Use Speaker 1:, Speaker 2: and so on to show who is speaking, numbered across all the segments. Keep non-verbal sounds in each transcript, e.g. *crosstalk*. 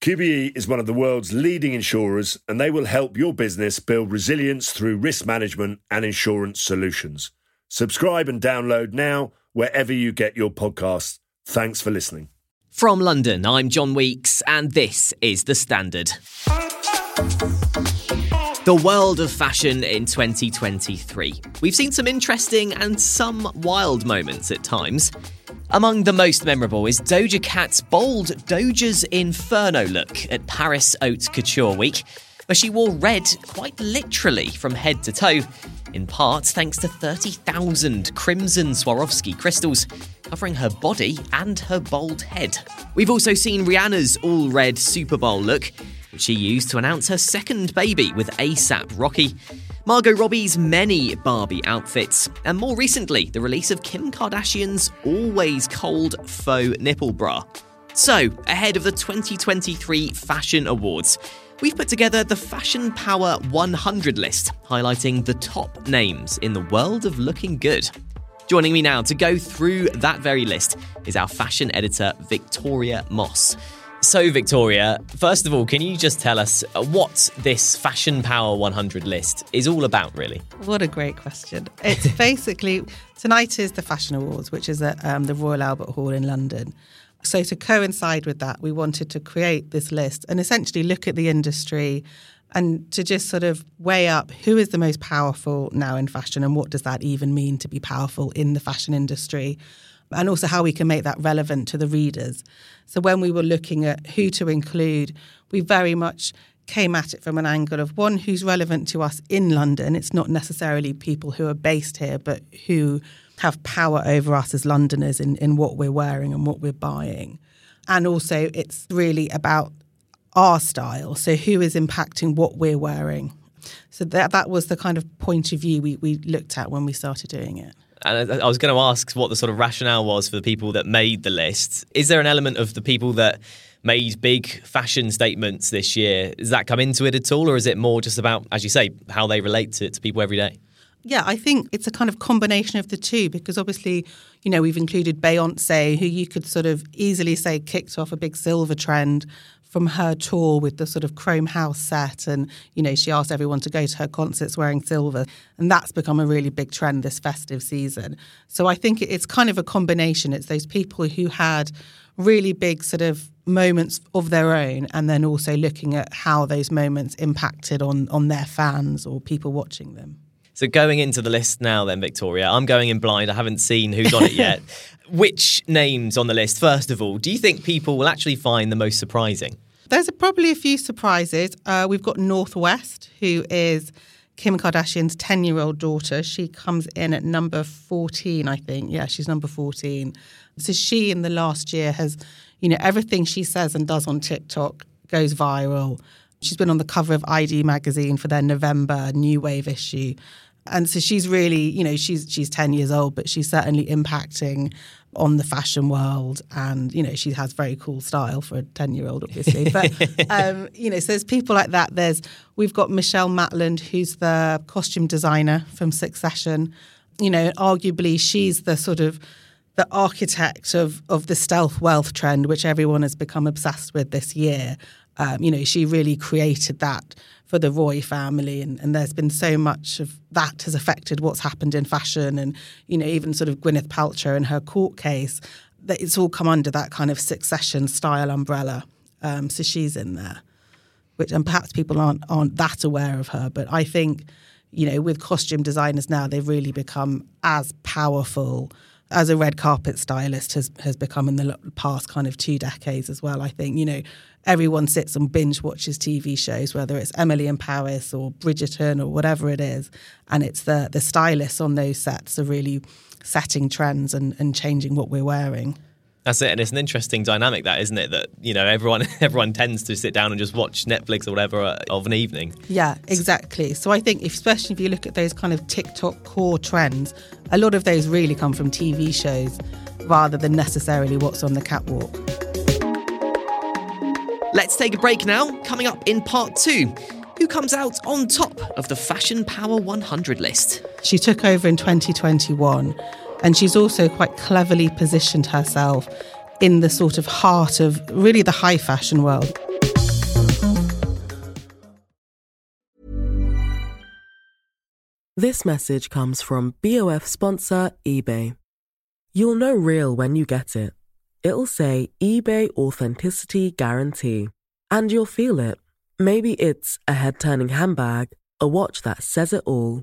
Speaker 1: QBE is one of the world's leading insurers and they will help your business build resilience through risk management and insurance solutions. Subscribe and download now wherever you get your podcasts. Thanks for listening.
Speaker 2: From London, I'm John Weeks, and this is The Standard. The world of fashion in 2023. We've seen some interesting and some wild moments at times. Among the most memorable is Doja Cat's bold Doja's Inferno look at Paris Haute Couture Week, where she wore red quite literally from head to toe, in part thanks to 30,000 crimson Swarovski crystals covering her body and her bold head. We've also seen Rihanna's all red Super Bowl look, which she used to announce her second baby with ASAP Rocky. Margot Robbie's many Barbie outfits, and more recently, the release of Kim Kardashian's always cold faux nipple bra. So, ahead of the 2023 Fashion Awards, we've put together the Fashion Power 100 list, highlighting the top names in the world of looking good. Joining me now to go through that very list is our fashion editor, Victoria Moss. So, Victoria, first of all, can you just tell us what this Fashion Power 100 list is all about, really?
Speaker 3: What a great question. It's *laughs* basically tonight is the Fashion Awards, which is at um, the Royal Albert Hall in London. So, to coincide with that, we wanted to create this list and essentially look at the industry and to just sort of weigh up who is the most powerful now in fashion and what does that even mean to be powerful in the fashion industry and also how we can make that relevant to the readers. So when we were looking at who to include, we very much came at it from an angle of one who's relevant to us in London. It's not necessarily people who are based here, but who have power over us as Londoners in, in what we're wearing and what we're buying. And also, it's really about our style. So, who is impacting what we're wearing? So, that, that was the kind of point of view we, we looked at when we started doing it.
Speaker 2: And I was going to ask what the sort of rationale was for the people that made the list. Is there an element of the people that made big fashion statements this year? Does that come into it at all, or is it more just about, as you say, how they relate to, to people every day?
Speaker 3: Yeah, I think it's a kind of combination of the two because obviously, you know, we've included Beyonce, who you could sort of easily say kicked off a big silver trend from her tour with the sort of chrome house set and you know she asked everyone to go to her concerts wearing silver. And that's become a really big trend this festive season. So i think it's kind of a combination. It's those people who had really big sort of moments of their own and then also looking at how those moments impacted on on their fans or people watching them
Speaker 2: so going into the list now, then, Victoria, I'm going in blind. I haven't seen who's on it *laughs* yet. Which names on the list, first of all, do you think people will actually find the most surprising?
Speaker 3: There's probably a few surprises. Uh, we've got North West, who is Kim Kardashian's 10 year old daughter. She comes in at number 14, I think. Yeah, she's number 14. So she, in the last year, has, you know, everything she says and does on TikTok goes viral. She's been on the cover of ID magazine for their November New Wave issue and so she's really you know she's she's 10 years old but she's certainly impacting on the fashion world. And you know she has very cool style for a 10 year old obviously. But *laughs* um, you know so there's people like that. There's we've got michelle matland who's the costume designer from succession. You know arguably she's the sort of the architect of of the stealth wealth trend which everyone has become obsessed with this year um, you know she really created that for the Roy family, and, and there's been so much of that has affected what's happened in fashion, and you know even sort of Gwyneth Paltrow and her court case, that it's all come under that kind of succession style umbrella. Um, so she's in there, which and perhaps people aren't aren't that aware of her, but I think you know, with costume designers now, they've really become as powerful as a red carpet stylist has has become in the past kind of two decades as well. I think you know everyone sits and binge watches TV shows, whether it's Emily in Paris or Bridgerton or whatever it is, and it's the the stylists on those sets are really setting trends and, and changing what we're wearing.
Speaker 2: That's it, and it's an interesting dynamic, that isn't it? That you know, everyone *laughs* everyone tends to sit down and just watch Netflix or whatever uh, of an evening.
Speaker 3: Yeah, exactly. So I think, if, especially if you look at those kind of TikTok core trends, a lot of those really come from TV shows rather than necessarily what's on the catwalk.
Speaker 2: Let's take a break now. Coming up in part two. Who comes out on top of the Fashion Power 100 list?
Speaker 3: She took over in 2021 and she's also quite cleverly positioned herself in the sort of heart of really the high fashion world.
Speaker 4: This message comes from BOF sponsor eBay. You'll know real when you get it. It'll say eBay Authenticity Guarantee. And you'll feel it. Maybe it's a head turning handbag, a watch that says it all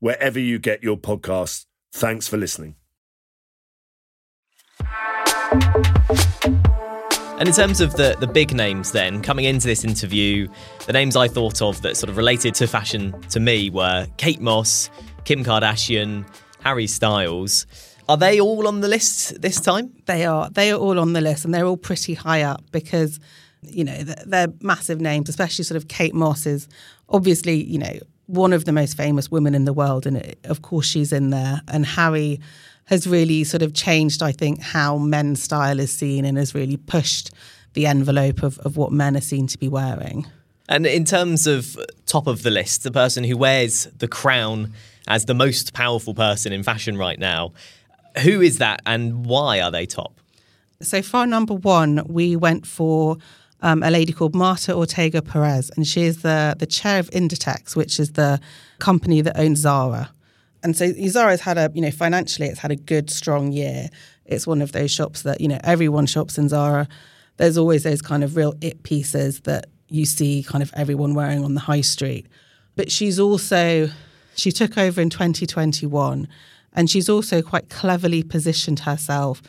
Speaker 1: wherever you get your podcasts. Thanks for listening.
Speaker 2: And in terms of the, the big names, then coming into this interview, the names I thought of that sort of related to fashion to me were Kate Moss, Kim Kardashian, Harry Styles. Are they all on the list this time?
Speaker 3: They are. They are all on the list, and they're all pretty high up because you know they're massive names, especially sort of Kate Moss is obviously you know one of the most famous women in the world, and it, of course she's in there. And Harry has really sort of changed, I think, how men's style is seen, and has really pushed the envelope of, of what men are seen to be wearing.
Speaker 2: And in terms of top of the list, the person who wears the crown as the most powerful person in fashion right now, who is that, and why are they top?
Speaker 3: So for number one, we went for um, a lady called Marta Ortega Perez, and she is the, the chair of Inditex, which is the company that owns Zara. And so Zara's had a, you know, financially, it's had a good, strong year. It's one of those shops that, you know, everyone shops in Zara. There's always those kind of real it pieces that you see kind of everyone wearing on the high street. But she's also, she took over in 2021 and she's also quite cleverly positioned herself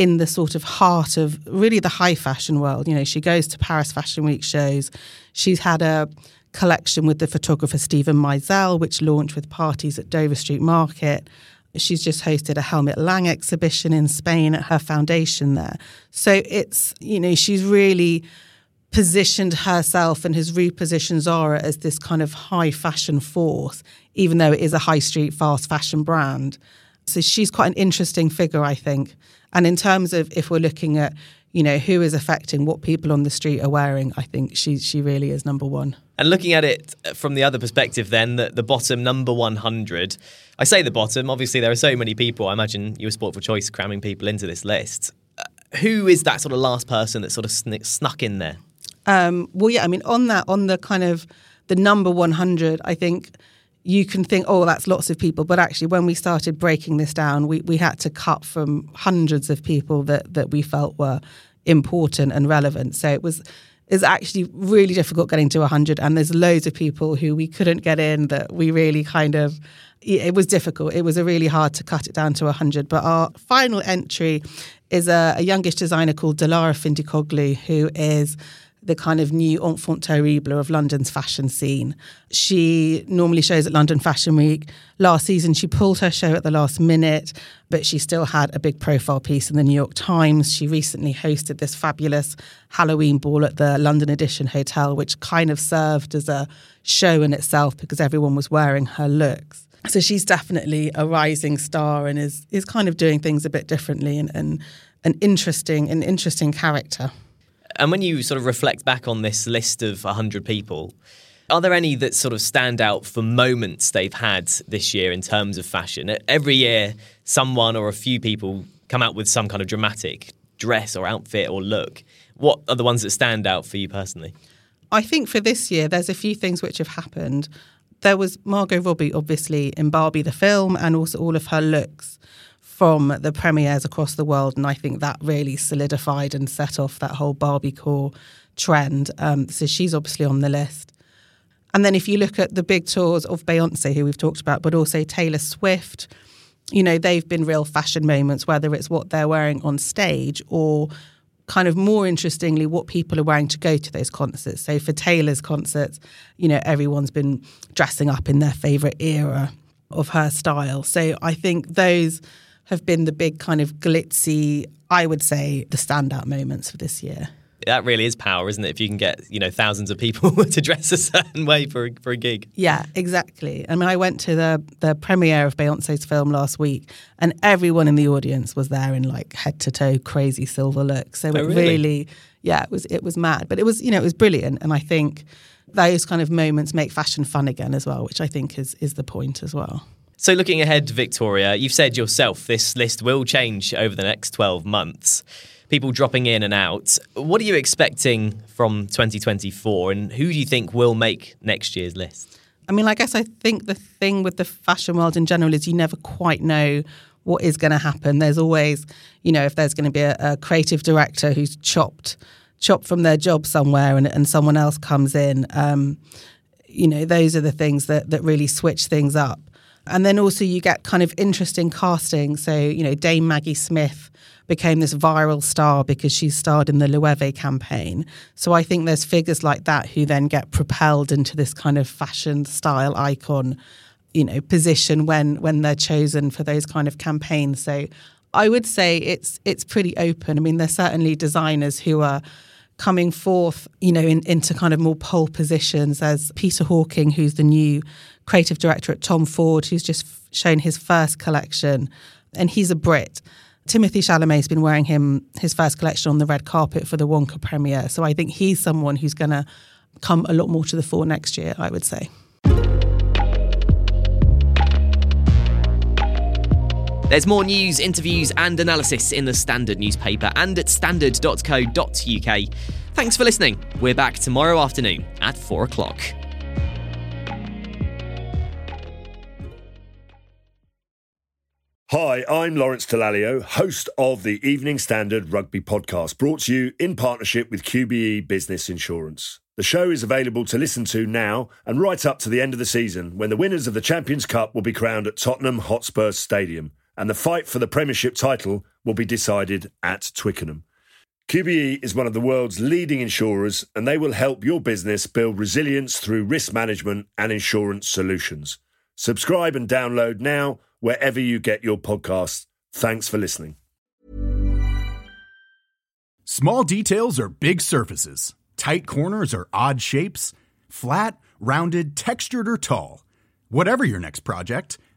Speaker 3: in the sort of heart of really the high fashion world. You know, she goes to Paris Fashion Week shows. She's had a collection with the photographer Steven Meisel, which launched with parties at Dover Street Market. She's just hosted a Helmut Lang exhibition in Spain at her foundation there. So it's, you know, she's really positioned herself and has repositioned Zara as this kind of high fashion force, even though it is a high street fast fashion brand. So she's quite an interesting figure, I think. And in terms of if we're looking at, you know, who is affecting what people on the street are wearing, I think she she really is number one.
Speaker 2: And looking at it from the other perspective, then the, the bottom number 100. I say the bottom. Obviously, there are so many people. I imagine you were sport for choice cramming people into this list. Uh, who is that sort of last person that sort of sn- snuck in there?
Speaker 3: Um, well, yeah, I mean, on that, on the kind of the number 100, I think you can think, oh, that's lots of people. But actually, when we started breaking this down, we, we had to cut from hundreds of people that, that we felt were important and relevant. So it was is actually really difficult getting to 100 and there's loads of people who we couldn't get in that we really kind of it was difficult it was a really hard to cut it down to 100 but our final entry is a, a youngish designer called Dilara Findikoglu who is the kind of new enfant terrible of London's fashion scene. She normally shows at London Fashion Week. Last season, she pulled her show at the last minute, but she still had a big profile piece in the New York Times. She recently hosted this fabulous Halloween ball at the London Edition Hotel, which kind of served as a show in itself because everyone was wearing her looks. So she's definitely a rising star and is is kind of doing things a bit differently and, and an interesting an interesting character.
Speaker 2: And when you sort of reflect back on this list of 100 people, are there any that sort of stand out for moments they've had this year in terms of fashion? Every year, someone or a few people come out with some kind of dramatic dress or outfit or look. What are the ones that stand out for you personally?
Speaker 3: I think for this year, there's a few things which have happened. There was Margot Robbie, obviously, in Barbie the film, and also all of her looks from the premieres across the world. And I think that really solidified and set off that whole Barbie core trend. Um, so she's obviously on the list. And then if you look at the big tours of Beyonce, who we've talked about, but also Taylor Swift, you know, they've been real fashion moments, whether it's what they're wearing on stage or kind of more interestingly, what people are wearing to go to those concerts. So for Taylor's concerts, you know, everyone's been dressing up in their favorite era of her style. So I think those have been the big kind of glitzy, I would say, the standout moments for this year.
Speaker 2: That really is power, isn't it? If you can get you know thousands of people *laughs* to dress a certain way for a, for a gig.
Speaker 3: Yeah, exactly. I mean, I went to the the premiere of Beyonce's film last week, and everyone in the audience was there in like head to toe crazy silver looks. So
Speaker 2: oh,
Speaker 3: it
Speaker 2: really?
Speaker 3: really, yeah, it was it was mad, but it was you know it was brilliant, and I think those kind of moments make fashion fun again as well, which I think is is the point as well.
Speaker 2: So, looking ahead, Victoria, you've said yourself this list will change over the next 12 months. People dropping in and out. What are you expecting from 2024 and who do you think will make next year's list?
Speaker 3: I mean, I guess I think the thing with the fashion world in general is you never quite know what is going to happen. There's always, you know, if there's going to be a, a creative director who's chopped chopped from their job somewhere and, and someone else comes in, um, you know, those are the things that, that really switch things up. And then also you get kind of interesting casting. So, you know, Dame Maggie Smith became this viral star because she starred in the Loewe campaign. So I think there's figures like that who then get propelled into this kind of fashion style icon, you know, position when when they're chosen for those kind of campaigns. So I would say it's it's pretty open. I mean, there's certainly designers who are coming forth, you know, in, into kind of more pole positions as Peter Hawkings, who's the new creative director at Tom Ford, who's just shown his first collection, and he's a Brit. Timothée Chalamet's been wearing him his first collection on the red carpet for the Wonka premiere, so I think he's someone who's going to come a lot more to the fore next year. I would say.
Speaker 2: There's more news, interviews, and analysis in the Standard newspaper and at standard.co.uk. Thanks for listening. We're back tomorrow afternoon at 4 o'clock.
Speaker 1: Hi, I'm Lawrence Dallaglio, host of the Evening Standard Rugby Podcast, brought to you in partnership with QBE Business Insurance. The show is available to listen to now and right up to the end of the season when the winners of the Champions Cup will be crowned at Tottenham Hotspur Stadium and the fight for the Premiership title will be decided at Twickenham. QBE is one of the world's leading insurers and they will help your business build resilience through risk management and insurance solutions. Subscribe and download now wherever you get your podcasts. Thanks for listening.
Speaker 5: Small details are big surfaces, tight corners are odd shapes, flat, rounded, textured, or tall. Whatever your next project,